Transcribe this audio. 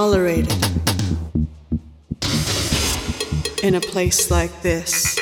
tolerated in a place like this.